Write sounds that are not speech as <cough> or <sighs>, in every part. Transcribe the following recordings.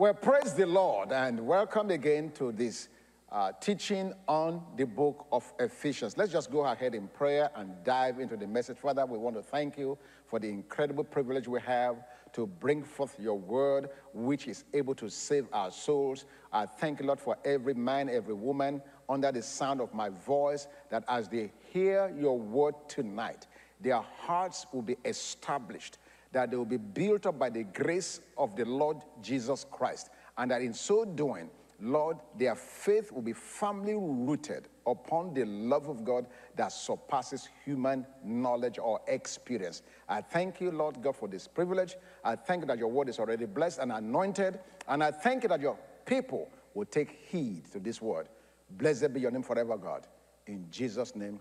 Well, praise the Lord and welcome again to this uh, teaching on the book of Ephesians. Let's just go ahead in prayer and dive into the message. Father, we want to thank you for the incredible privilege we have to bring forth your word, which is able to save our souls. I thank you, Lord, for every man, every woman under the sound of my voice, that as they hear your word tonight, their hearts will be established that they will be built up by the grace of the Lord Jesus Christ. And that in so doing, Lord, their faith will be firmly rooted upon the love of God that surpasses human knowledge or experience. I thank you, Lord God, for this privilege. I thank you that your word is already blessed and anointed. And I thank you that your people will take heed to this word. Blessed be your name forever, God. In Jesus' name,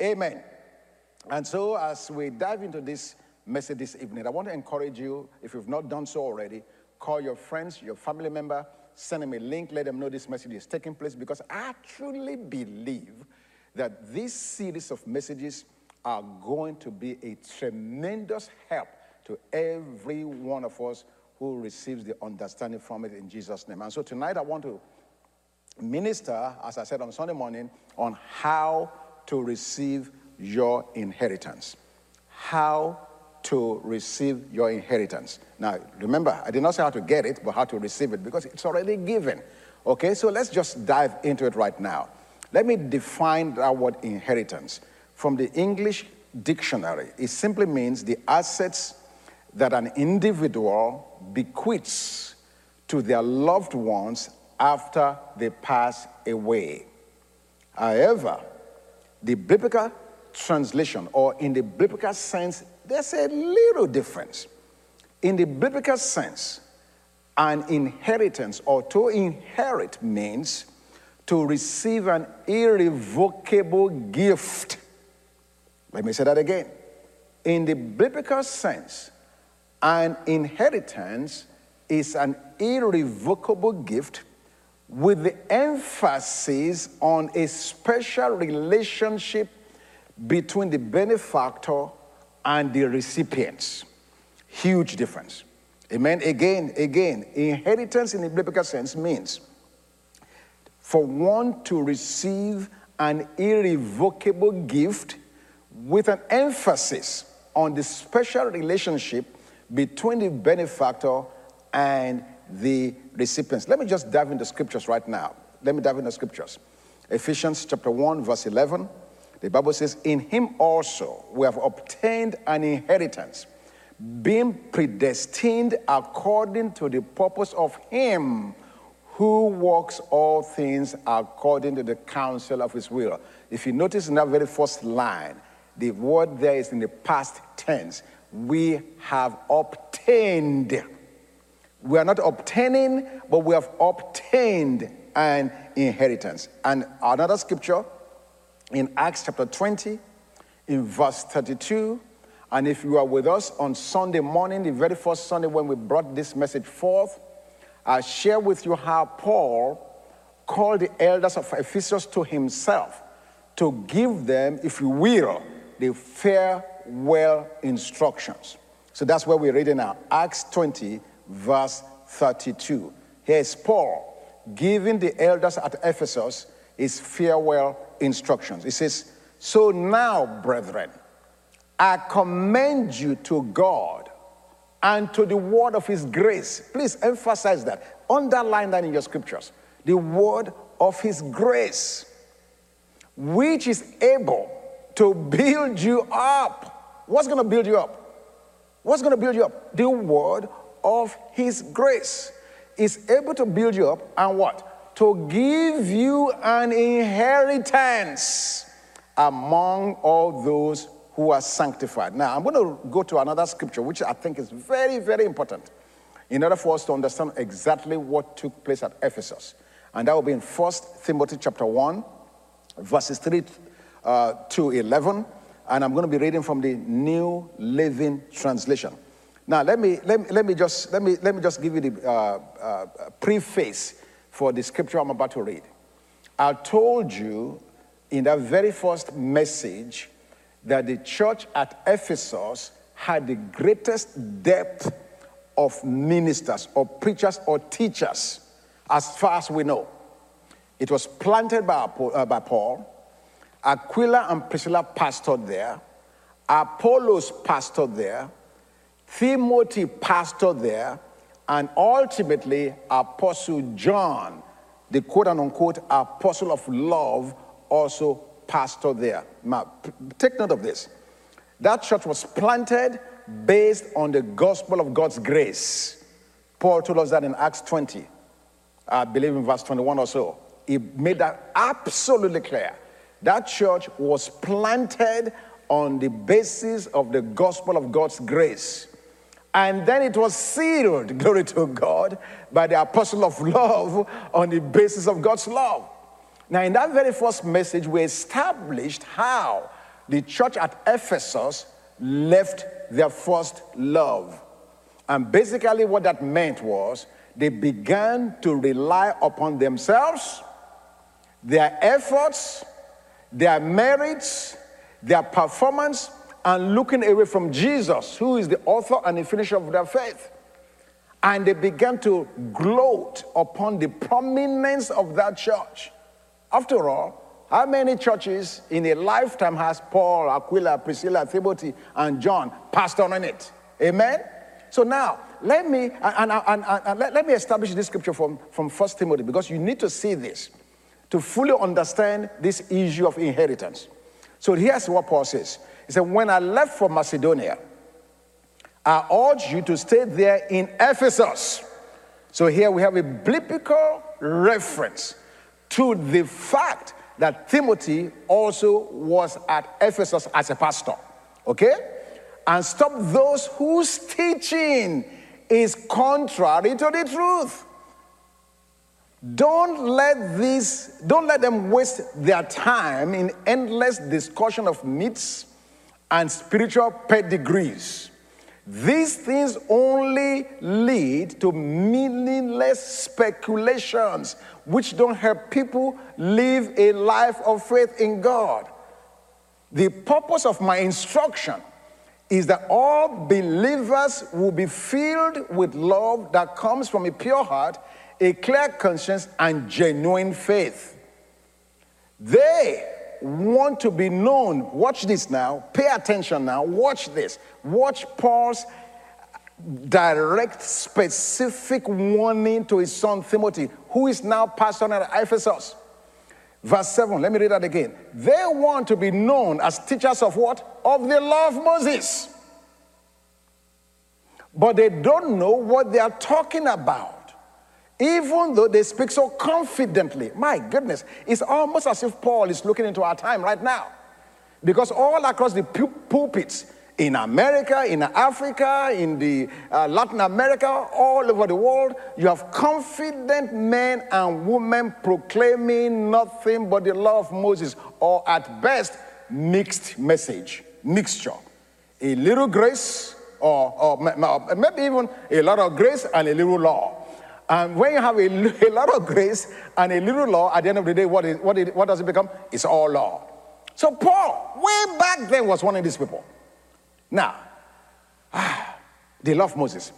amen. And so, as we dive into this message this evening. I want to encourage you, if you've not done so already, call your friends, your family member, send them a link, let them know this message is taking place because I truly believe that this series of messages are going to be a tremendous help to every one of us who receives the understanding from it in Jesus' name. And so tonight I want to minister, as I said on Sunday morning, on how to receive your inheritance. How to receive your inheritance. Now, remember, I did not say how to get it, but how to receive it because it's already given. Okay, so let's just dive into it right now. Let me define that word inheritance. From the English dictionary, it simply means the assets that an individual bequeaths to their loved ones after they pass away. However, the biblical translation, or in the biblical sense, there's a little difference. In the biblical sense, an inheritance or to inherit means to receive an irrevocable gift. Let me say that again. In the biblical sense, an inheritance is an irrevocable gift with the emphasis on a special relationship between the benefactor and the recipients. Huge difference. Amen. Again, again, inheritance in the biblical sense means for one to receive an irrevocable gift with an emphasis on the special relationship between the benefactor and the recipients. Let me just dive into scriptures right now. Let me dive into the scriptures. Ephesians chapter 1, verse 11. The Bible says, In him also we have obtained an inheritance, being predestined according to the purpose of him who works all things according to the counsel of his will. If you notice in that very first line, the word there is in the past tense. We have obtained. We are not obtaining, but we have obtained an inheritance. And another scripture in Acts chapter 20, in verse 32. And if you are with us on Sunday morning, the very first Sunday when we brought this message forth, I share with you how Paul called the elders of Ephesus to himself to give them, if you will, the farewell instructions. So that's where we're reading now. Acts 20, verse 32. Here's Paul giving the elders at Ephesus his farewell instructions. It says, So now, brethren, I commend you to God and to the word of his grace. Please emphasize that. Underline that in your scriptures. The word of his grace, which is able to build you up. What's going to build you up? What's going to build you up? The word of his grace is able to build you up and what? To give you an inheritance among all those who are sanctified. Now, I'm going to go to another scripture, which I think is very, very important in order for us to understand exactly what took place at Ephesus. And that will be in 1 Timothy chapter 1, verses 3 uh, to 11. And I'm going to be reading from the New Living Translation. Now, let me, let me, let me, just, let me, let me just give you the uh, uh, preface for the scripture I'm about to read. I told you in that very first message that the church at Ephesus had the greatest depth of ministers or preachers or teachers, as far as we know. It was planted by, uh, by Paul. Aquila and Priscilla pastored there. Apollos pastored there. Timothy pastored there. And ultimately, Apostle John, the quote unquote apostle of love, also pastored there. Now, take note of this. That church was planted based on the gospel of God's grace. Paul told us that in Acts 20, I believe in verse 21 or so. He made that absolutely clear. That church was planted on the basis of the gospel of God's grace. And then it was sealed, <laughs> glory to God, by the apostle of love on the basis of God's love. Now, in that very first message, we established how the church at Ephesus left their first love. And basically, what that meant was they began to rely upon themselves, their efforts, their merits, their performance, and looking away from Jesus, who is the author and the finisher of their faith. And they began to gloat upon the prominence of that church. After all, how many churches in a lifetime has Paul, Aquila, Priscilla, Timothy, and John passed on in it? Amen? So now, let me, and, and, and, and let, let, me establish this scripture from, from 1 Timothy because you need to see this to fully understand this issue of inheritance. So here's what Paul says He said, When I left for Macedonia, I urge you to stay there in Ephesus. So here we have a biblical reference to the fact that Timothy also was at Ephesus as a pastor. Okay? And stop those whose teaching is contrary to the truth. Don't let these, don't let them waste their time in endless discussion of myths and spiritual pedigrees. These things only lead to meaningless speculations which don't help people live a life of faith in God. The purpose of my instruction is that all believers will be filled with love that comes from a pure heart a clear conscience, and genuine faith. They want to be known. Watch this now. Pay attention now. Watch this. Watch Paul's direct, specific warning to his son Timothy, who is now pastor at Ephesus. Verse 7, let me read that again. They want to be known as teachers of what? Of the law of Moses. But they don't know what they are talking about even though they speak so confidently. My goodness, it's almost as if Paul is looking into our time right now. Because all across the pulpits in America, in Africa, in the uh, Latin America, all over the world, you have confident men and women proclaiming nothing but the law of Moses, or at best, mixed message, mixture. A little grace, or, or maybe even a lot of grace and a little law. And when you have a, <laughs> a, lot of grace and a little law, at the end of the day, what, is, what, is, what does it become? It's all law. So Paul, way back then, was one of these people. Now, ah, they love Moses.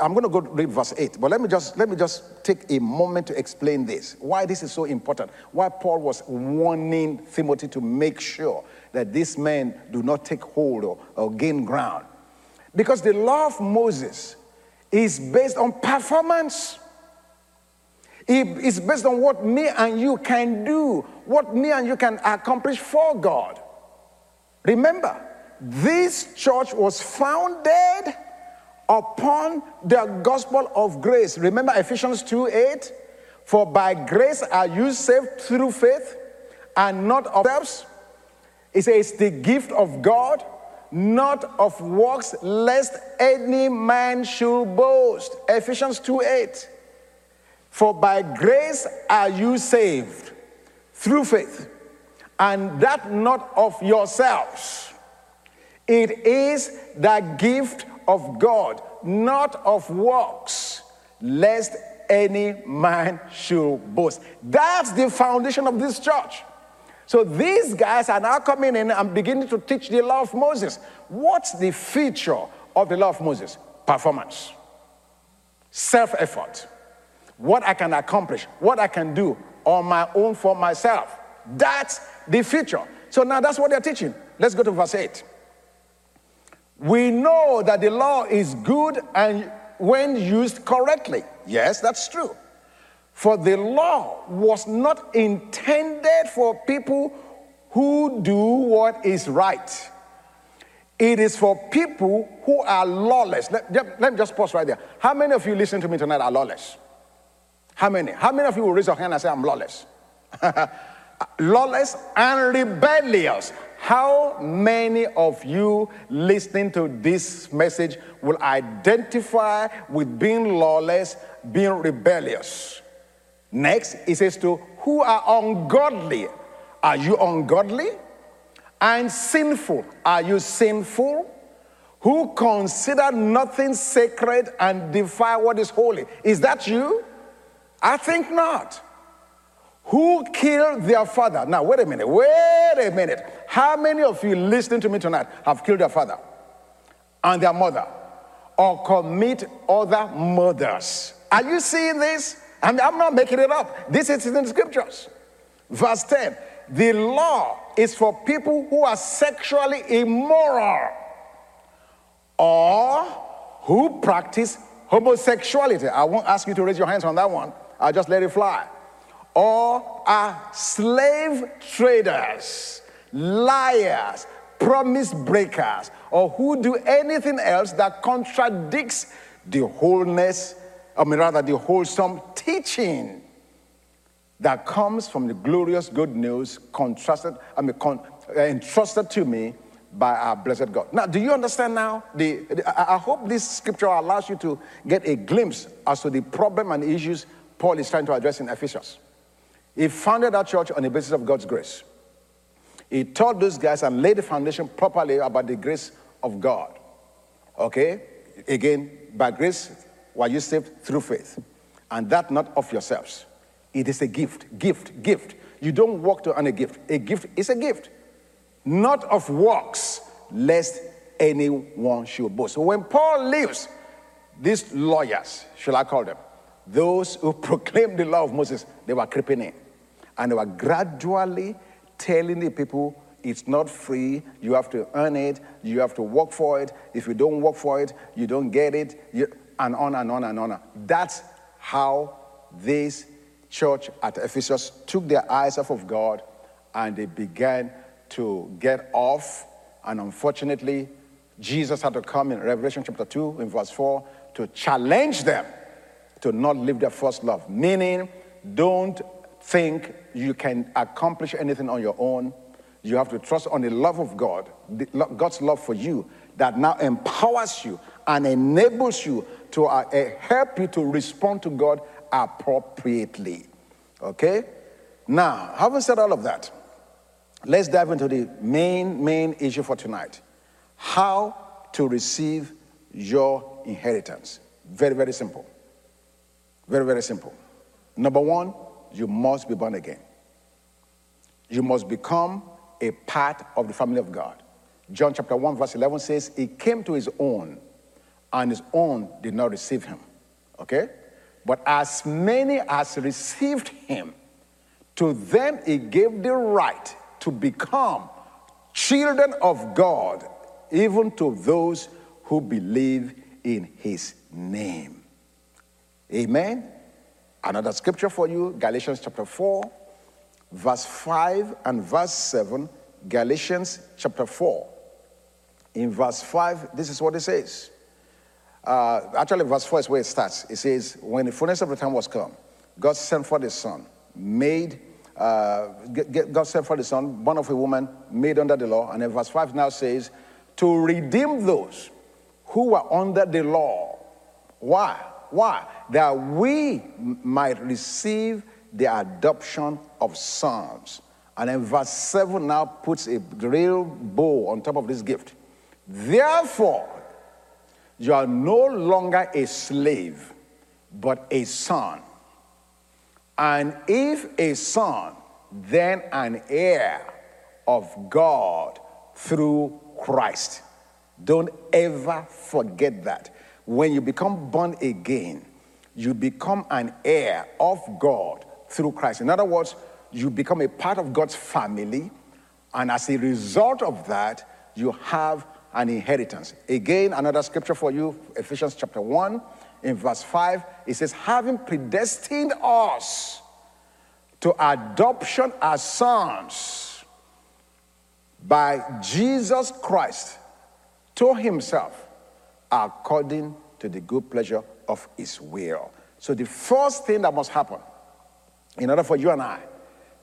I'm going to go read verse 8, but let me just let me just take a moment to explain this. Why this is so important. Why Paul was warning Timothy to make sure that these men do not take hold or, or gain ground. Because the law of Moses is based on performance. It is based on what me and you can do, what me and you can accomplish for God. Remember, this church was founded upon the gospel of grace. Remember Ephesians 2 8? For by grace are you saved through faith and not of ourselves. It says, the gift of God not of works, lest any man should boast. Ephesians 2 8. For by grace are you saved through faith, and that not of yourselves. It is the gift of God, not of works, lest any man should boast. That's the foundation of this church. So these guys are now coming in and beginning to teach the law of Moses. What's the feature of the law of Moses? performance, self effort, what I can accomplish, what I can do on my own for myself. That's the feature. So now that's what they're teaching. Let's go to verse 8. We know that the law is good and when used correctly. Yes, that's true. For the law was not intended for people who do what is right. It is for people who are lawless. Let, let, me just pause right there. How many of you listening to me tonight are lawless? How many? How many of you will raise your hand and say, I'm lawless? <laughs> lawless and rebellious. How many of you listening to this message will identify with being lawless, being rebellious? Next, it says to who are ungodly. Are you ungodly? And sinful. Are you sinful? Who consider nothing sacred and defy what is holy. Is that you? I think not. Who killed their father? Now, wait a minute, wait a minute. How many of you listening to me tonight have killed their father and their mother or commit other murders? Are you seeing this? I mean, I'm not making it up. This is in the scriptures. Verse 10 The law is for people who are sexually immoral or who practice homosexuality. I won't ask you to raise your hands on that one, I'll just let it fly or are slave traders, liars, promise breakers, or who do anything else that contradicts the wholeness, I mean, rather, the wholesome teaching that comes from the glorious good news contrasted, I mean, con, uh, entrusted to me by our blessed God. Now, do you understand now? The, the, I hope this scripture allows you to get a glimpse as to the problem and issues Paul is trying to address in Ephesians. He founded that church on the basis of God's grace. He taught those guys and laid the foundation properly about the grace of God. Okay? Again, by grace were you saved through faith. And that not of yourselves. It is a gift, gift, gift. You don't work to earn a gift. A gift is a gift. Not of works, lest anyone should boast. So when Paul leaves, these lawyers, shall I call them, those who <laughs> proclaim the law of Moses, they were creeping in. And they were gradually telling the people it's not free. You have to earn it. You have to work for it. If you don't work for it, you don't get it. You, and on and on and on. That's how this church at Ephesus took their eyes off of God and they began to get off. And unfortunately, Jesus had to come in Revelation chapter 2, in verse 4, to challenge them to not live their first love. Meaning, don't think you can accomplish anything on your own. You have to trust on the love of God, God's love for you, that now empowers you and enables you to uh, uh, help you to respond to God appropriately. Okay? Now, having said all of that, let's dive into the main, main issue for tonight how to receive your inheritance. Very, very simple. Very, very simple. Number one, you must be born again. You must become a part of the family of God. John chapter 1, verse 11 says, He came to his own, and his own did not receive him. Okay? But as many as received him, to them he gave the right to become children of God, even to those who believe in his name. Amen. Another scripture for you Galatians chapter 4, verse 5 and verse 7. Galatians chapter 4. In verse 5, this is what it says. Uh, actually, verse 4 is where it starts. It says, When the fullness of the time was come, God sent for the Son, made, uh, God sent for the Son, born of a woman, made under the law. And then verse 5 now says, To redeem those who were under the law. Why? Why? That we might receive the adoption of sons. And then verse 7 now puts a real bow on top of this gift. Therefore, you are no longer a slave, but a son. And if a son, then an heir of God through Christ. Don't ever forget that. When you become born again, you become an heir of God through Christ. In other words, you become a part of God's family, and as a result of that, you have an inheritance. Again, another scripture for you, Ephesians chapter 1, in verse 5, it says, having predestined us to adoption as sons by Jesus Christ to himself, according to the good pleasure of his will. So, the first thing that must happen in order for you and I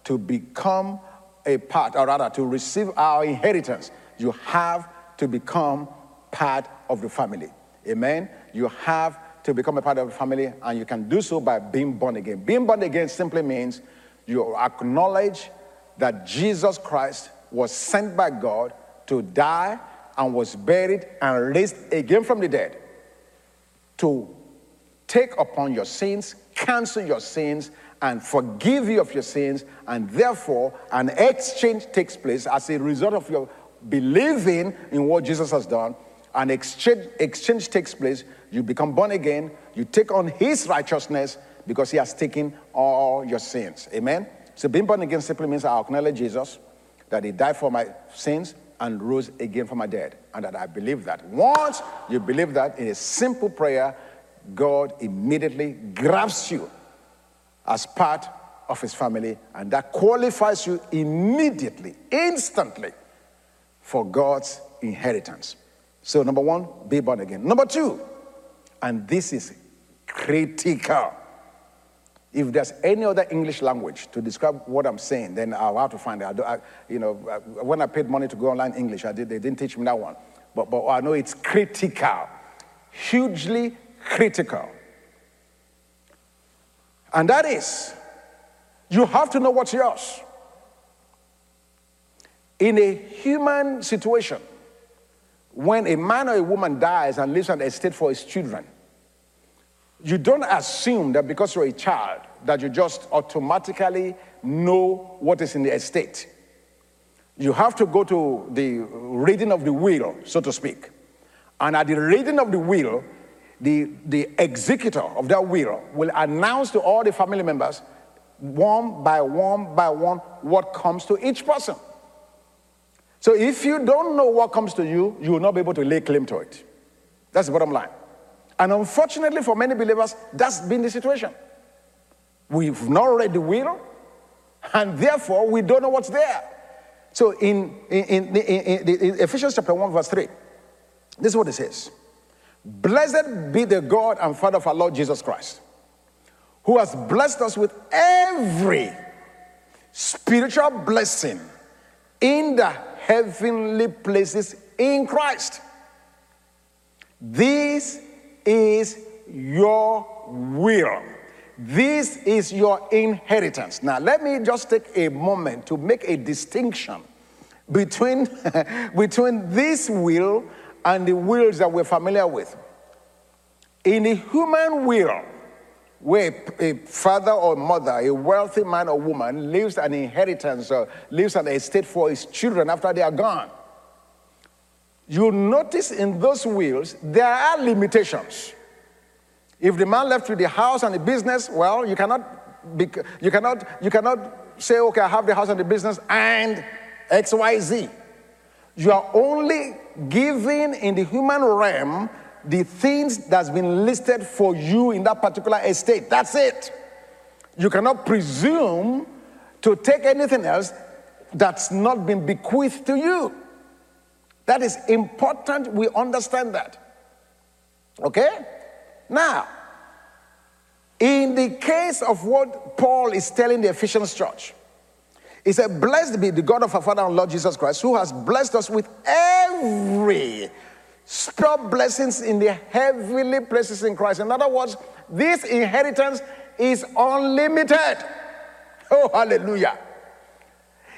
to become a part, or rather to receive our inheritance, you have to become part of the family. Amen? You have to become a part of the family, and you can do so by being born again. Being born again simply means you acknowledge that Jesus Christ was sent by God to die and was buried and raised again from the dead to take upon your sins, cancel your sins, and forgive you of your sins, and therefore an exchange takes place as a result of your believing in what Jesus has done. An exchange, exchange takes place. You become born again. You take on his righteousness because he has taken all your sins. Amen? So being born again simply means I acknowledge Jesus, that he died for my sins and rose again from my dead, and that I believe that. Once you believe that in a simple prayer, God immediately grabs you as part of his family, and that qualifies you immediately, instantly for God's inheritance. So, number one, be born again. Number two, and this is critical. If there's any other English language to describe what I'm saying, then I'll have to find it. I, I, you know, when I paid money to go online English, I did, they didn't teach me that one. But, but I know it's critical, hugely critical. And that is, you have to know what's yours. In a human situation, when a man or a woman dies and leaves an estate for his children, you don't assume that because you're a child that you just automatically know what is in the estate. You have to go to the reading of the will, so to speak. And at the reading of the will, the, the executor of that will will announce to all the family members, one by one by one, what comes to each person. So if you don't know what comes to you, you will not be able to lay claim to it. That's the bottom line. And unfortunately, for many believers, that's been the situation. We've not read the will, and therefore we don't know what's there. So in, in, in, in Ephesians chapter 1, verse 3, this is what it says. Blessed be the God and Father of our Lord Jesus Christ, who has blessed us with every spiritual blessing in the heavenly places in Christ. This is your will. This is your inheritance. Now, let me just take a moment to make a distinction between, <laughs> between this will and the wills that we're familiar with. In the human will, where a father or mother, a wealthy man or woman, leaves an inheritance or leaves an estate for his children after they are gone, you notice in those wills there are limitations. If the man left with the house and the business, well, you cannot, be, you cannot, you cannot say, okay, I have the house and the business and X, Y, Z. You are only giving in the human realm the things that's been listed for you in that particular estate. That's it. You cannot presume to take anything else that's not been bequeathed to you. That is important. We understand that. Okay? Now, in the case of what Paul is telling the Ephesians church, he said, Blessed be the God of our Father and Lord Jesus Christ, who has blessed us with every spiritual blessings in the heavenly places in Christ. In other words, this inheritance is unlimited. Oh, hallelujah.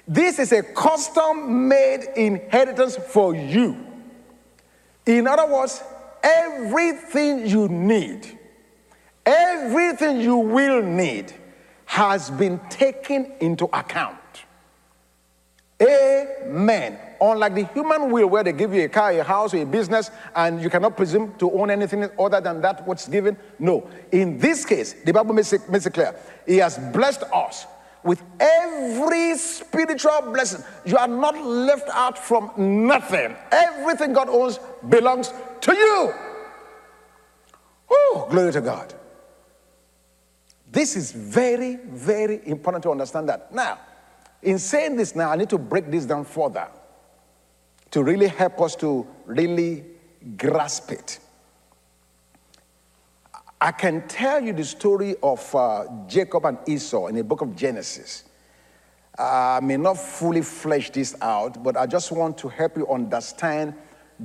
This is a custom made inheritance for you. In other words, everything you need, everything you will need, has been taken into account. Amen. Unlike the human will, where they give you a car, a house, a business, and you cannot presume to own anything other than that what's given. No. In this case, the Bible makes it, makes it clear. He has blessed us with every spiritual blessing. You are not left out from nothing. Everything God owns belongs to you. Oh, glory to God. This is very, very important to understand that. Now, in saying this now, I need to break this down further to really help us to really grasp it. I can tell you the story of uh, Jacob and Esau in the book of Genesis. I may not fully flesh this out, but I just want to help you understand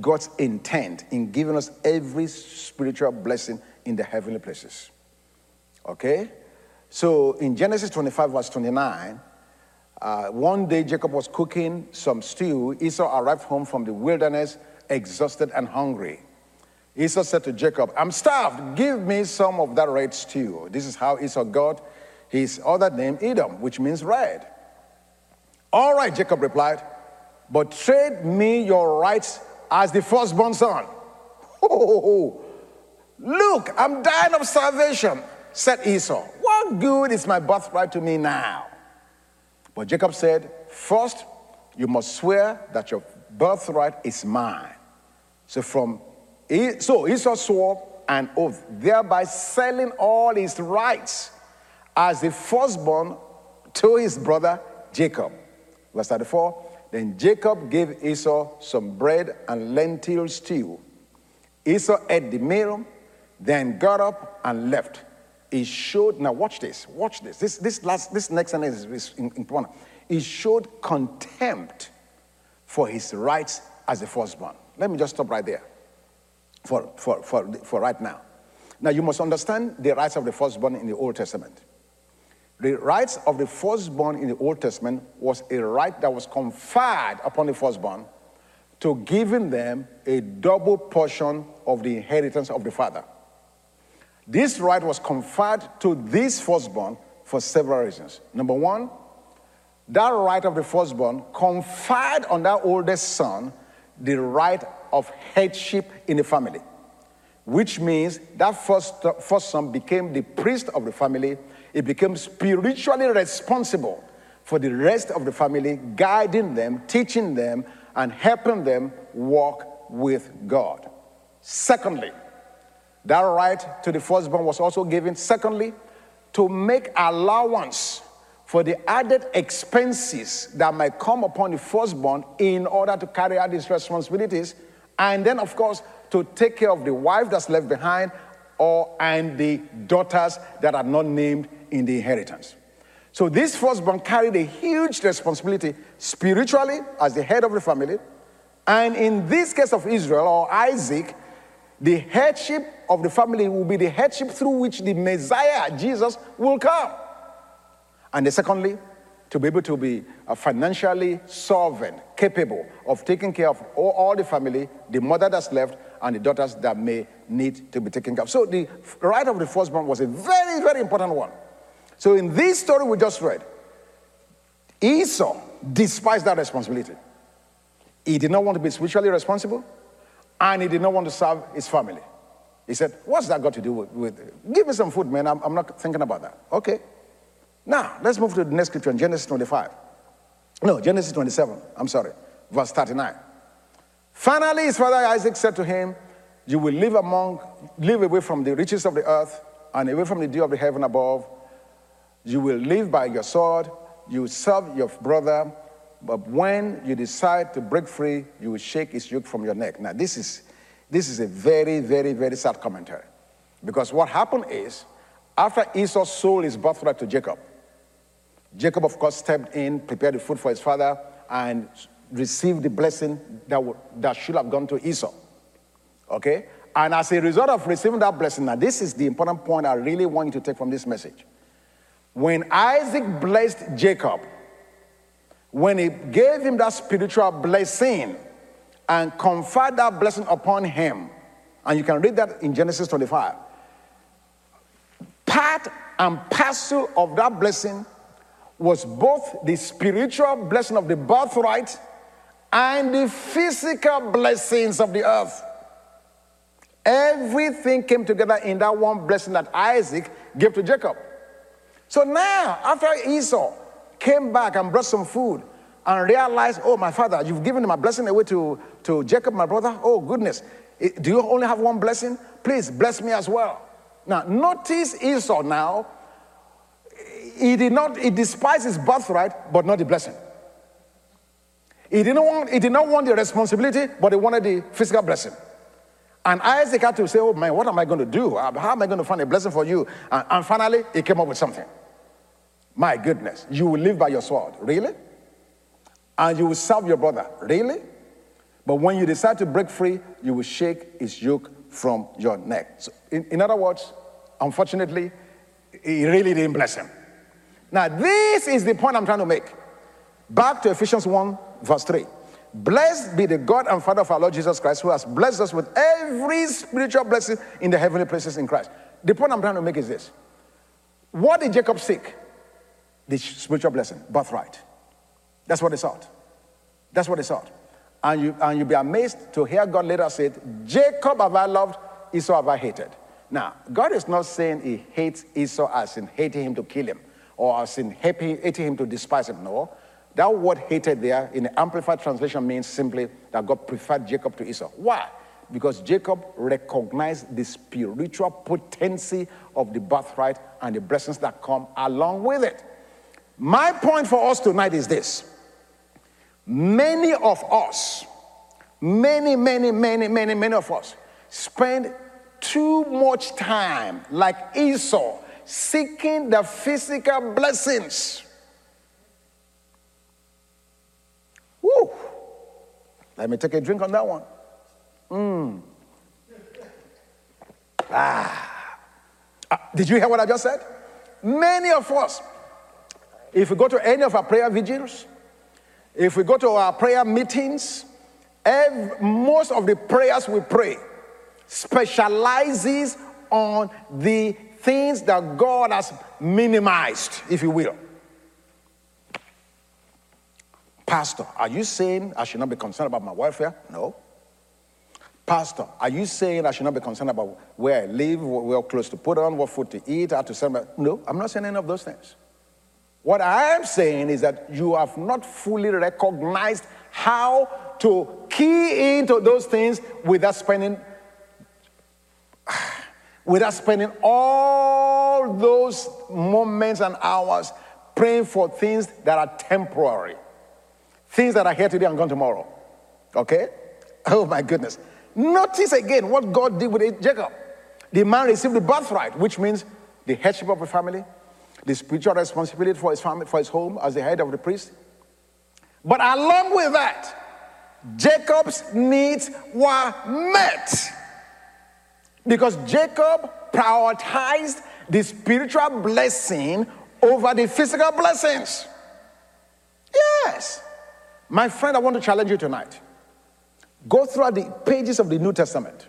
God's intent in giving us every spiritual blessing in the heavenly places. Okay? So in Genesis 25, verse 29, uh, one day Jacob was cooking some stew. Esau arrived home from the wilderness, exhausted and hungry. Esau said to Jacob, I'm starved. Give me some of that red stew. This is how Esau got his other name, Edom, which means red. All right, Jacob replied, but trade me your rights as the firstborn son. <laughs> Oh, look, I'm dying of starvation, said Esau. What good is my birthright to me now? But Jacob said, First, you must swear that your birthright is mine. So from so Esau swore an oath, thereby selling all his rights as the firstborn to his brother Jacob. Verse 34 Then Jacob gave Esau some bread and lentil stew. Esau ate the meal, then got up and left. He showed, now watch this, watch this. This, this, last, this next sentence is important. He showed contempt for his rights as a firstborn. Let me just stop right there for, for, for, for right now. Now, you must understand the rights of the firstborn in the Old Testament. The rights of the firstborn in the Old Testament was a right that was conferred upon the firstborn to giving them a double portion of the inheritance of the father. This right was conferred to this firstborn for several reasons. Number one, that right of the firstborn conferred on that oldest son the right of headship in the family, which means that first, first son became the priest of the family. He became spiritually responsible for the rest of the family, guiding them, teaching them, and helping them walk with God. Secondly, that right to the firstborn was also given, secondly, to make allowance for the added expenses that might come upon the firstborn in order to carry out these responsibilities. And then, of course, to take care of the wife that's left behind or and the daughters that are not named in the inheritance. So this firstborn carried a huge responsibility spiritually as the head of the family. And in this case of Israel or Isaac, the headship of the family will be the headship through which the Messiah, Jesus, will come. And secondly, to be able to be uh, financially solvent, capable of taking care of all, all, the family, the mother that's left, and the daughters that may need to be taken care of. So the right of the firstborn was a very, very important one. So in this story we just read, Esau despised that responsibility. He did not want to be spiritually responsible, and he did not want to serve his family. He said, What's that got to do with, with give me some food, man? I'm, I'm not thinking about that. Okay. Now, let's move to the next scripture in Genesis 25. No, Genesis 27. I'm sorry. Verse 39. Finally, his father Isaac said to him, You will live among, live away from the riches of the earth and away from the dew of the heaven above. You will live by your sword. You serve your brother. But when you decide to break free, you will shake his yoke from your neck. Now, this is, this is a very, very, very sad commentary. Because what happened is, after Esau sold his birthright to Jacob, Jacob, of course, stepped in, prepared the food for his father, and received the blessing that, that should have gone to Esau. Okay? And as a result of receiving that blessing, now this is the important point I really want you to take from this message. When Isaac blessed Jacob, when he gave him that spiritual blessing and conferred that blessing upon him, and you can read that in Genesis 25, part and parcel of that blessing was both the spiritual blessing of the birthright and the physical blessings of the earth. Everything came together in that one blessing that Isaac gave to Jacob. So now, after Esau came back and brought some food and realized, oh, my father, you've given my blessing away to, to Jacob, my brother. Oh, goodness. Do you only have one blessing? Please bless me as well. Now, notice Esau now. He did not, he despised his birthright, but not the blessing. He didn't want, he did not want the responsibility, but he wanted the physical blessing. And Isaac had to say, Oh man, what am I going to do? How am I going to find a blessing for you? And, and finally, he came up with something. My goodness, you will live by your sword. Really? And you will serve your brother. Really? But when you decide to break free, you will shake his yoke from your neck. So in, in other words, unfortunately, he really didn't bless him. Now, this is the point I'm trying to make. Back to Ephesians 1, verse 3. Blessed be the God and Father of our Lord Jesus Christ, who has blessed us with every spiritual blessing in the heavenly places in Christ. The point I'm trying to make is this What did Jacob seek? The spiritual blessing, birthright. That's what they sought. That's what they sought. And, you, and you'll be amazed to hear God later say, Jacob have I loved, Esau have I hated. Now, God is not saying he hates Esau as in hating him to kill him or as in hating him to despise him. No. That word hated there in the Amplified translation means simply that God preferred Jacob to Esau. Why? Because Jacob recognized the spiritual potency of the birthright and the blessings that come along with it. My point for us tonight is this many of us, many, many, many, many, many of us spend too much time like Esau seeking the physical blessings Woo! Let me take a drink on that one. Mmm. Ah. ah. Did you hear what I just said? Many of us, if we go to any of our prayer vigils, if we go to our prayer meetings, every, most of the prayers we pray specializes on the things that God has minimized, if you will. Pastor, are you saying I should not be concerned about my welfare? No. Pastor, are you saying I should not be concerned about where I live, where clothes to put on, what food to eat, how to send my... No, I'm not saying any of those things. What I am saying is that you have not fully recognized how to key into those things without spending <sighs> without spending all those moments and hours praying for things that are temporary. Things that are here today and gone tomorrow. Okay? <laughs> Oh my goodness. Notice again what God did with Jacob. The man received the birthright, which means the headship of a family, the spiritual responsibility for his family, for his home as the head of the priest. But along with that, Jacob's needs were met. Because Jacob prioritized the spiritual blessing over the physical blessings. Yes. My friend, I want to challenge you tonight. Go through the pages of the New Testament.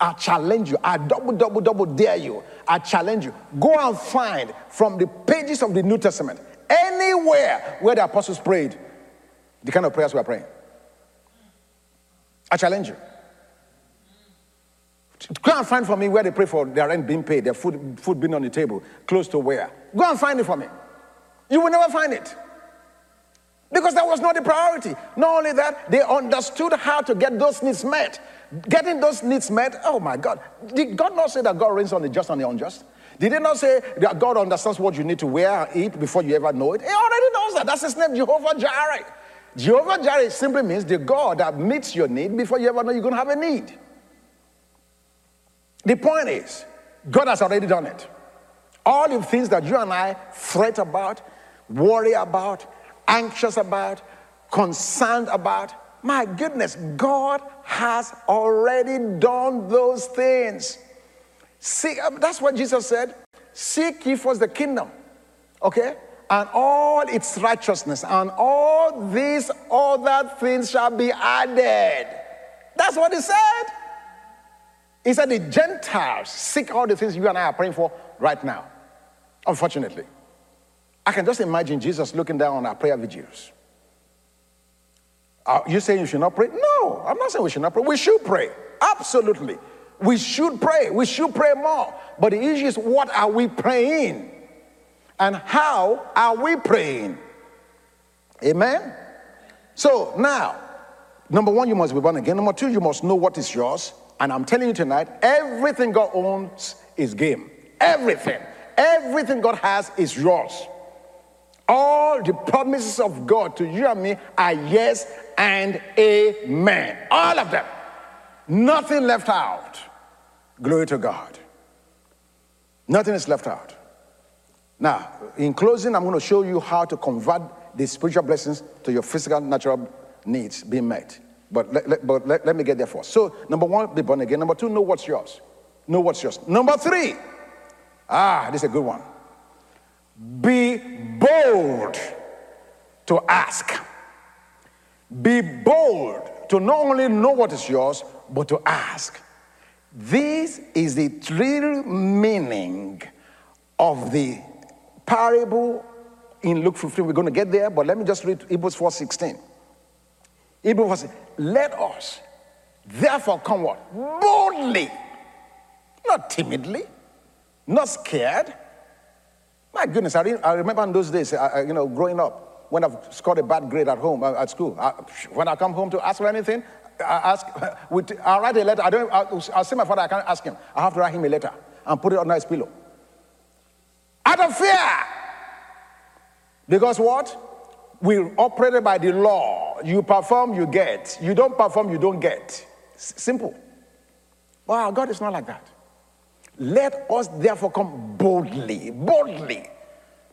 I challenge you. I double, double, double dare you. I challenge you. Go and find from the pages of the New Testament anywhere where the apostles prayed the kind of prayers we are praying. I challenge you. Go and find for me where they pray for their rent being paid, their food, food being on the table, close to where. Go and find it for me. You will never find it. Because that was not the priority. Not only that, they understood how to get those needs met. Getting those needs met, oh my God. Did God not say that God rains on the just and the unjust? Did he not say that God understands what you need to wear and eat before you ever know it? He already knows that. That's his name, Jehovah Jireh. Jehovah Jireh simply means the God that meets your need before you ever know you're going to have a need. The point is, God has already done it. All the things that you and I fret about, worry about, anxious about, concerned about. My goodness, God has already done those things. See, um, that's what Jesus said. Seek ye first the kingdom, okay? And all its righteousness, and all these other things shall be added. That's what he said. He said the Gentiles seek all the things you and I are praying for right now, unfortunately. I can just imagine Jesus looking down on our prayer vigils. Are you saying you should not pray? No, I'm not saying we should not pray. We should pray. Absolutely. We should pray. We should pray more. But the issue is what are we praying? And how are we praying? Amen? So now, number one, you must be born again. Number two, you must know what is yours. And I'm telling you tonight, everything God owns is game. Everything. Everything God has is yours. All the promises of God to you and me are yes and amen. All of them. Nothing left out. Glory to God. Nothing is left out. Now, in closing, I'm going to show you how to convert the spiritual blessings to your physical, natural needs being met. But, let, let, but let, let me get there first. So, number one, be born again. Number two, know what's yours. Know what's yours. Number three, ah, this is a good one. Be bold to ask. Be bold to not only know what is yours, but to ask. This is the real meaning of the parable in Luke 15. We're going to get there, but let me just read Hebrews 4 16. Hebrews 4 16. Let us therefore come what? Boldly, not timidly, not scared. My goodness, I, I remember in those days, I, you know, growing up, when I've scored a bad grade at home, uh, at school, I, when I come home to ask for anything, I ask, <laughs> with, I'll write a letter. I don't, I'll, I'll see my father, I can't ask him. I have to write him a letter and put it under his pillow. Out of fear. Because what? We operated by the law. You perform, you get. You don't perform, you don't get. S- simple. Wow, God is not like that. Let us therefore come boldly, boldly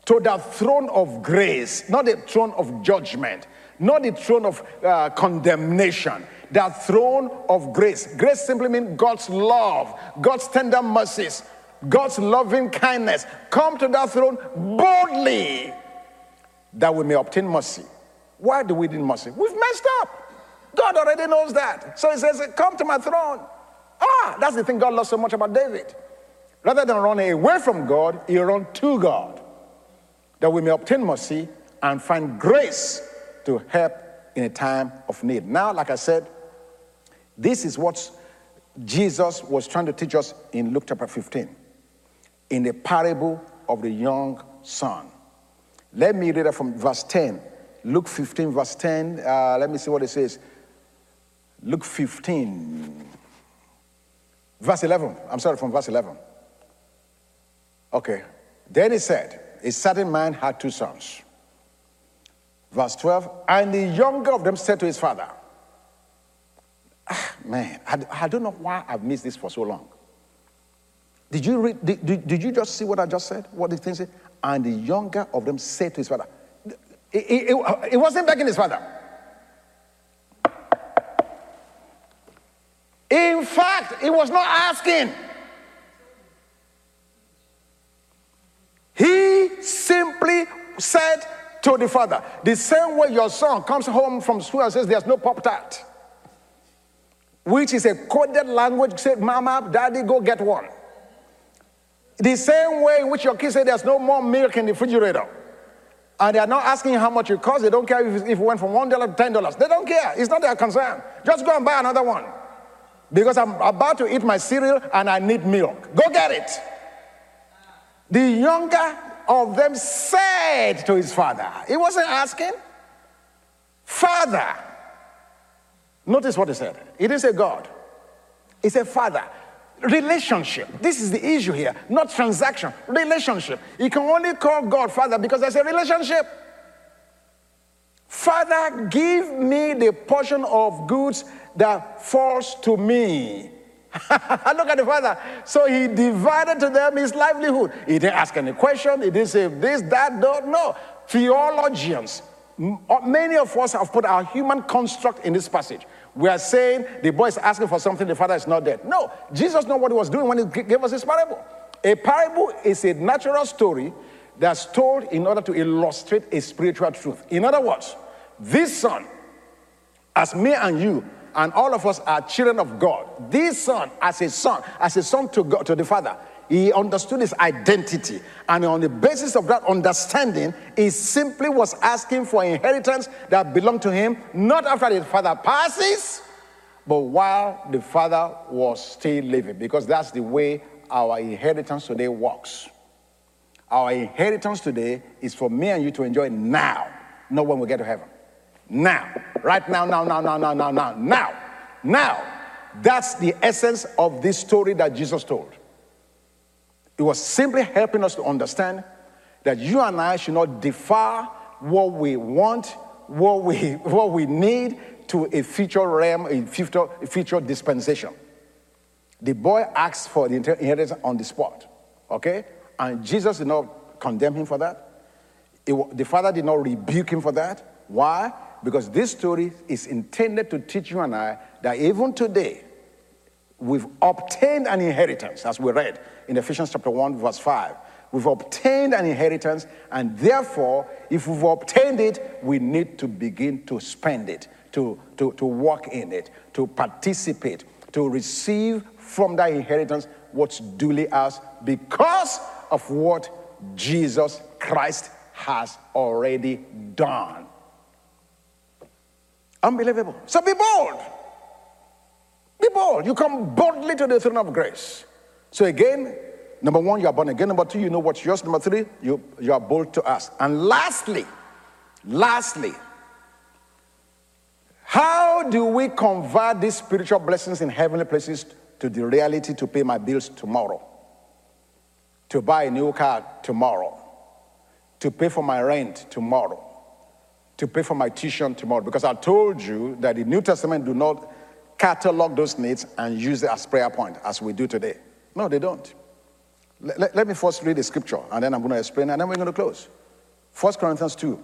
to the throne of grace, not the throne of judgment, not the throne of uh, condemnation, the throne of grace. Grace simply means God's love, God's tender mercies, God's loving kindness. Come to that throne boldly that we may obtain mercy. Why do we need mercy? We've messed up. God already knows that. So he says, Come to my throne. Ah, that's the thing God loves so much about David. Rather than running away from God, he ran to God that we may obtain mercy and find grace to help in a time of need. Now, like I said, this is what Jesus was trying to teach us in Luke chapter 15, in the parable of the young son. Let me read it from verse 10. Luke 15, verse 10. Uh, let me see what it says. Luke 15, verse 11. I'm sorry, from verse 11. Okay. Then he said, A certain man had two sons. Verse 12. And the younger of them said to his father, ah, Man, I, I don't know why I've missed this for so long. Did you, read, did, did, did you just see what I just said? What the thing said? And the younger of them said to his father, it, wasn't begging his father. In fact, he was not asking. He simply said to the father, the same way your son comes home from school and says, There's no Pop Tart, which is a coded language, said, Mama, Daddy, go get one. The same way in which your kids say there's no more milk in the refrigerator. And they are not asking how much it costs. They don't care if, it went from $1 to $10. They don't care. It's not their concern. Just go and buy another one. Because I'm about to eat my cereal and I need milk. Go get it. The younger of them said to his father, he wasn't asking, Father. Notice what he said. He didn't say God. He said, Father. Relationship. This is the issue here, not transaction. Relationship. You can only call God Father because there's a relationship. Father, give me the portion of goods that falls to me. <laughs> Look at the father. So he divided to them his livelihood. He didn't ask any question. He didn't say this, that, don't. know. Theologians, uh, many of us have put our human construct in this passage. We are saying the boy is asking for something, the father is not dead. No, Jesus knew what he was doing when he gave us this parable. A parable is a natural story that's told in order to illustrate a spiritual truth. In other words, this son, as me and you, and all of us are children of God. This son, as a son, as a son to God, to the Father, He understood his identity. And on the basis of that understanding, he simply was asking for inheritance that belonged to him, not after his father passes, but while the father was still living, because that's the way our inheritance today works. Our inheritance today is for me and you to enjoy now, not when we get to heaven. Now. Right now, now, now, now, now, now, now, now. Now. That's the essence of this story that Jesus told. It was simply helping us to understand that you and I should not defer what we want, what we, <laughs> what we need to a future realm, a future, a future dispensation. The boy asked for the inheritance on the spot, okay? And Jesus did not condemn him for that. It, the father did not rebuke him for that. Why? Because this story is intended to teach you and I that even today, we've obtained an inheritance, as we read in Ephesians chapter 1, verse 5. We've obtained an inheritance, and therefore, if we've obtained it, we need to begin to spend it, to, to, to walk in it, to participate, to receive from that inheritance what's duly ours because of what Jesus Christ has already done. Unbelievable. So be bold. Be bold. You come boldly to the throne of grace. So again, number one, you are born again. Number two, you know what's yours. Number three, you, you are bold to ask. And lastly, lastly, how do we convert these spiritual blessings in heavenly places to the reality to pay my bills tomorrow? To buy a new car tomorrow? To pay for my rent tomorrow? To pay for my tuition tomorrow? Because I told you that the New Testament do not catalog those needs and use it as prayer point as we do today. No, they don't. Let, let me first read the scripture and then I'm going to explain and then we're going to close. 1 Corinthians 2,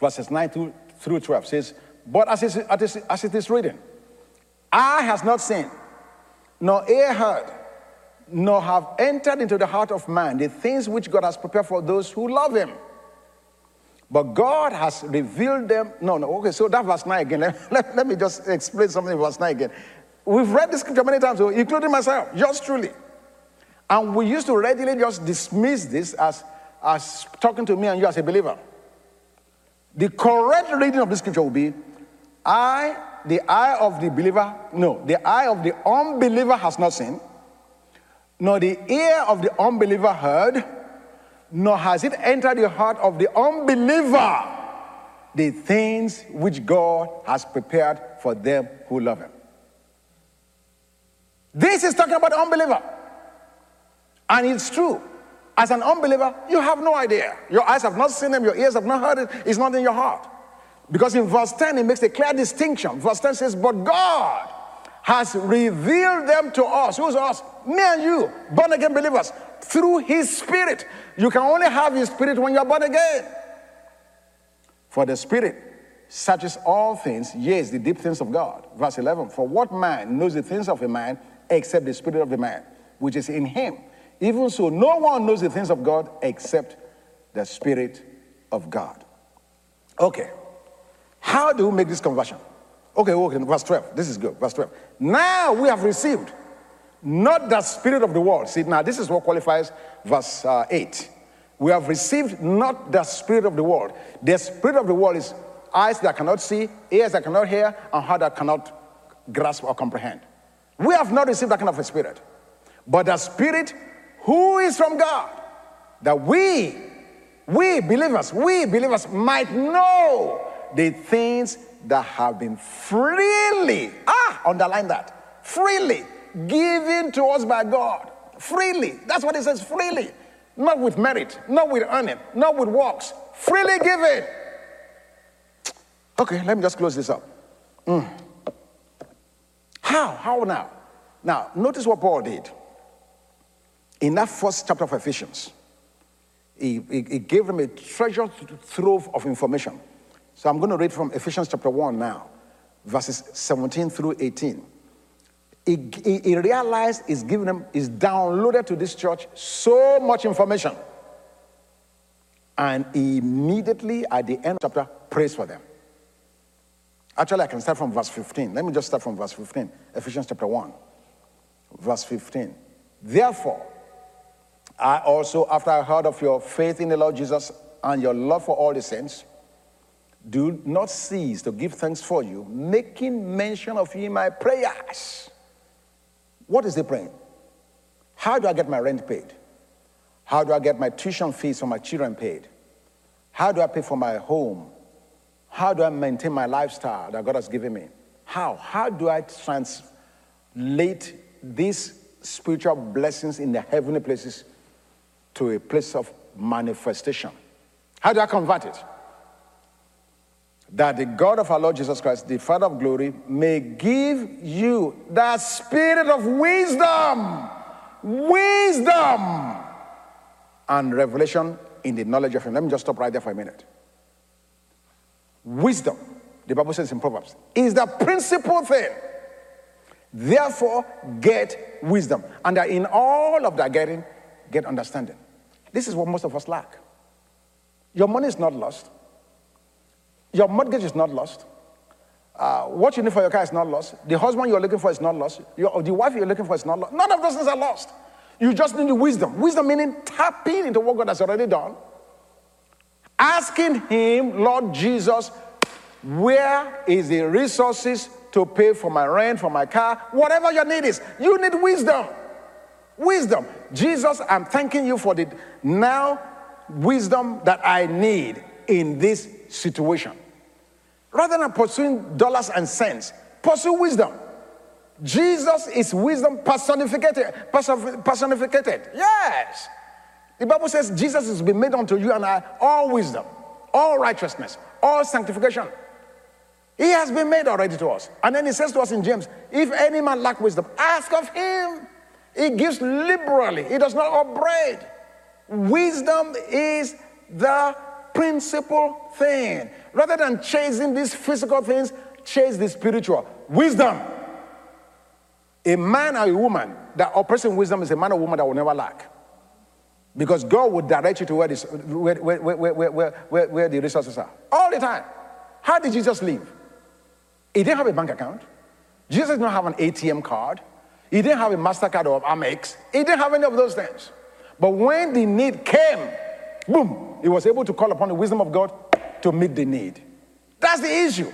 verses 9 through 12 says, But as it, is, as it is written, eye has not seen, nor ear heard, nor have entered into the heart of man the things which God has prepared for those who love him. But God has revealed them. No, no, okay, so that verse 9 again. <laughs> Let, let, let me just explain something in verse 9 again. We've read this scripture many times, including myself, just truly. And we used to readily just dismiss this as, as talking to me and you as a believer. The correct reading of the scripture will be I, the eye of the believer, no, the eye of the unbeliever has not seen, nor the ear of the unbeliever heard, nor has it entered the heart of the unbeliever the things which God has prepared for them who love Him. This is talking about unbeliever. And it's true. As an unbeliever, you have no idea. Your eyes have not seen them, your ears have not heard it, it's not in your heart. Because in verse 10, it makes a clear distinction. Verse 10 says, But God has revealed them to us. Who's us? Me and you, born again believers, through His Spirit. You can only have His Spirit when you're born again. For the Spirit searches all things, yes, the deep things of God. Verse 11 For what man knows the things of a man except the Spirit of the man, which is in him? Even so, no one knows the things of God except the Spirit of God. Okay. How do we make this conversion? Okay, okay, verse 12. This is good. Verse 12. Now we have received not the spirit of the world. See, now this is what qualifies verse uh, 8. We have received not the spirit of the world. The spirit of the world is eyes that cannot see, ears that cannot hear, and heart that cannot grasp or comprehend. We have not received that kind of a spirit, but the spirit who is from God, that we, we believers, we believers might know the things that have been freely, ah, underline that, freely given to us by God. Freely. That's what it says freely. Not with merit, not with earning, not with works. Freely given. Okay, let me just close this up. Mm. How? How now? Now, notice what Paul did. In that first chapter of Ephesians, he, he, he gave them a treasure trove of information. So I'm going to read from Ephesians chapter 1 now, verses 17 through 18 he, he, he realized he's given them, he's downloaded to this church so much information. And immediately at the end of the chapter prays for them. Actually, I can start from verse 15. Let me just start from verse 15, Ephesians chapter 1, verse 15. Therefore, I also, after I heard of your faith in the Lord Jesus and your love for all the saints, do not cease to give thanks for you, making mention of you in my prayers. What is he praying? How do I get my rent paid? How do I get my tuition fees for my children paid? How do I pay for my home? How do I maintain my lifestyle that God has given me? How? How do I translate these spiritual blessings in the heavenly places to a place of manifestation? How do I convert it? That the God of our Lord Jesus Christ, the Father of glory, may give you the spirit of wisdom, wisdom, and revelation in the knowledge of Him. Let me just stop right there for a minute. Wisdom, the Bible says in Proverbs, is the principal thing. Therefore, get wisdom. And in all of that getting, get understanding. This is what most of us lack. Your money is not lost. Your mortgage is not lost. Uh, what you need for your car is not lost. The husband you're looking for is not lost. Your, the wife you're looking for is not lost. None of those things are lost. You just need the wisdom. Wisdom meaning tapping into what God has already done. Asking Him, Lord Jesus, where is the resources to pay for my rent, for my car, whatever your need is. You need wisdom. Wisdom. Jesus, I'm thanking you for the now wisdom that I need in this situation. Rather than pursuing dollars and cents, pursue wisdom. Jesus is wisdom personificated. Personificated. Yes. The Bible says Jesus has been made unto you and I all wisdom, all righteousness, all sanctification. He has been made already to us. And then he says to us in James, if any man lack wisdom, ask of him. He gives liberally. He does not upbraid. Wisdom is the principal thing. Rather than chasing these physical things, chase the spiritual. Wisdom. A man or a woman that operates in wisdom is a man or woman that will never lack. Because God will direct you to where, this, where, where, where, where, where the resources are. All the time. How did Jesus live? He didn't have a bank account. Jesus did not have an ATM card. He didn't have a MasterCard or Amex. He didn't have any of those things. But when the need came, boom, he was able to call upon the wisdom of God to meet the need. That's the issue.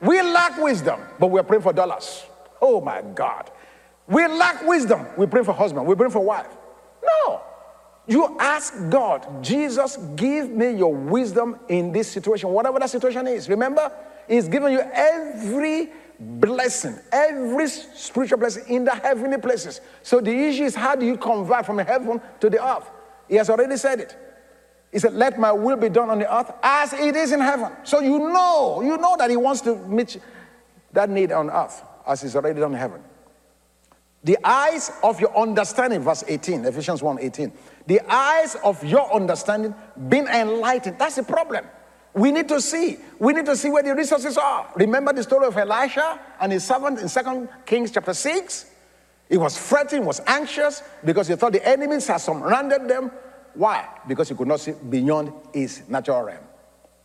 We lack wisdom, but we're praying for dollars. Oh my God. We lack wisdom. We pray for husband. We pray for wife. No. You ask God, Jesus, give me your wisdom in this situation, whatever that situation is. Remember, He's given you every blessing, every spiritual blessing in the heavenly places. So the issue is how do you convert from heaven to the earth? He has already said it. He said, Let my will be done on the earth as it is in heaven. So you know, you know that He wants to meet that need on earth as He's already done in heaven. The eyes of your understanding, verse 18, Ephesians 1 18. The eyes of your understanding being enlightened. That's the problem. We need to see. We need to see where the resources are. Remember the story of Elisha and his servant in Second Kings chapter 6? He was fretting, was anxious because he thought the enemies had surrounded them. Why? Because he could not see beyond his natural realm.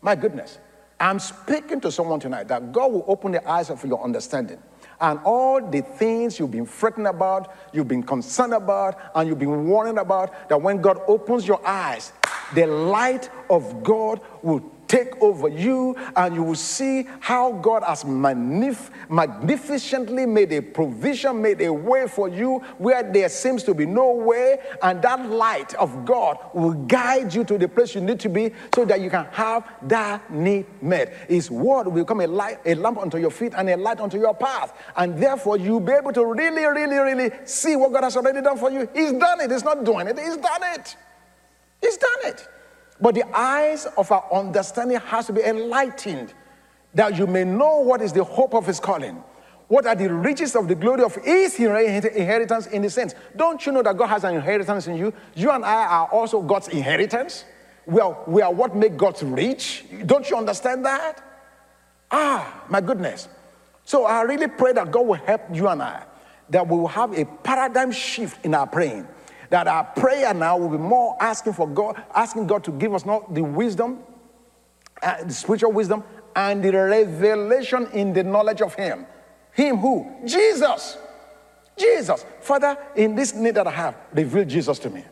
My goodness. I'm speaking to someone tonight that God will open the eyes of your understanding. And all the things you've been fretting about, you've been concerned about, and you've been worrying about, that when God opens your eyes, the light of God will take over you, and you will see how God has magnif- magnificently made a provision, made a way for you where there seems to be no way, and that light of God will guide you to the place you need to be so that you can have that need met. His word will become a light, a lamp unto your feet and a light unto your path, and therefore you'll be able to really, really, really see what God has already done for you. He's done it, He's not doing it, He's done it. He's done it. But the eyes of our understanding has to be enlightened that you may know what is the hope of his calling. What are the riches of the glory of his inheritance in the sense? Don't you know that God has an inheritance in you? You and I are also God's inheritance. We are, we are what make God rich. Don't you understand that? Ah, my goodness. So I really pray that God will help you and I, that we will have a paradigm shift in our praying that our prayer now will be more asking for God, asking God to give us not the wisdom, uh, the spiritual wisdom, and the revelation in the knowledge of Him. Him who? Jesus. Jesus. Father, in this need that I have, reveal Jesus to me.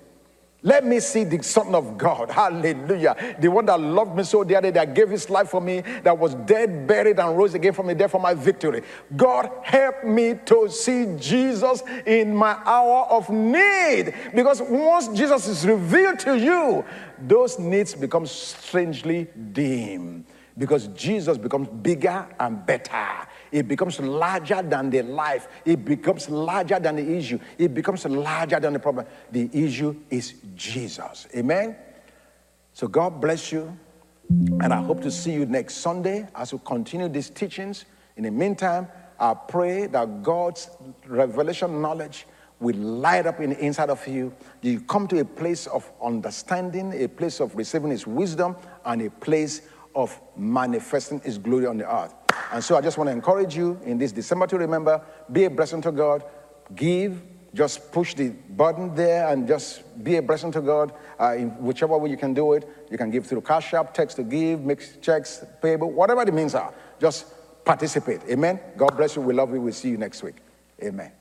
Let me see the Son of God. Hallelujah. The one that loved me so dearly, that gave his life for me, that was dead, buried, and rose again from the dead for my victory. God, help me to see Jesus in my hour of need. Because once Jesus is revealed to you, those needs become strangely dim. Because Jesus becomes bigger and better. It becomes larger than the life. It becomes larger than the issue. It becomes larger than the problem. The issue is Jesus. Amen? So God bless you. And I hope to see you next Sunday as we continue these teachings. In the meantime, I pray that God's revelation knowledge will light up in the inside of you. You come to a place of understanding, a place of receiving His wisdom, and a place of manifesting His glory on the earth. And so I just want to encourage you in this December to remember be a blessing to God, give, just push the button there and just be a blessing to God uh, in whichever way you can do it. You can give through Cash App, text to give, make checks, payable, whatever the means are. Just participate. Amen. God bless you. We love you. We'll see you next week. Amen.